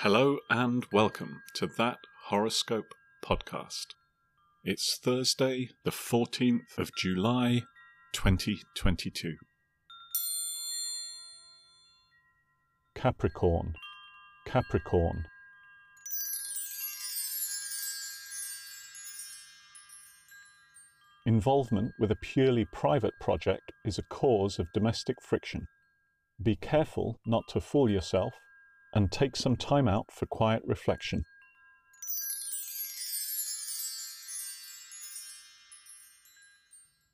Hello and welcome to that horoscope podcast. It's Thursday, the 14th of July, 2022. Capricorn, Capricorn. Involvement with a purely private project is a cause of domestic friction. Be careful not to fool yourself and take some time out for quiet reflection.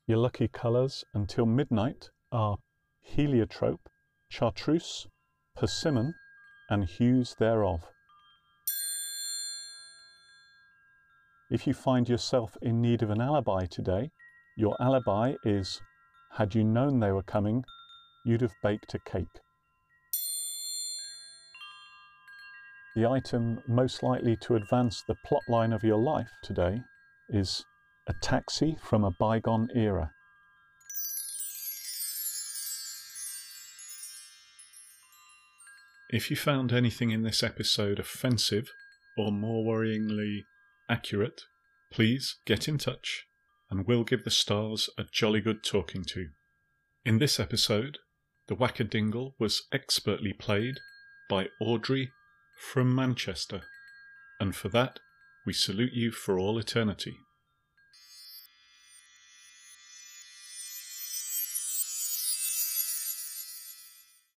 Your lucky colours until midnight are heliotrope, chartreuse, persimmon, and hues thereof. If you find yourself in need of an alibi today, your alibi is had you known they were coming, you'd have baked a cake. The item most likely to advance the plotline of your life today is a taxi from a bygone era. If you found anything in this episode offensive or more worryingly accurate, please get in touch and we'll give the stars a jolly good talking to. In this episode, the Wackadingle was expertly played by Audrey from Manchester, and for that we salute you for all eternity.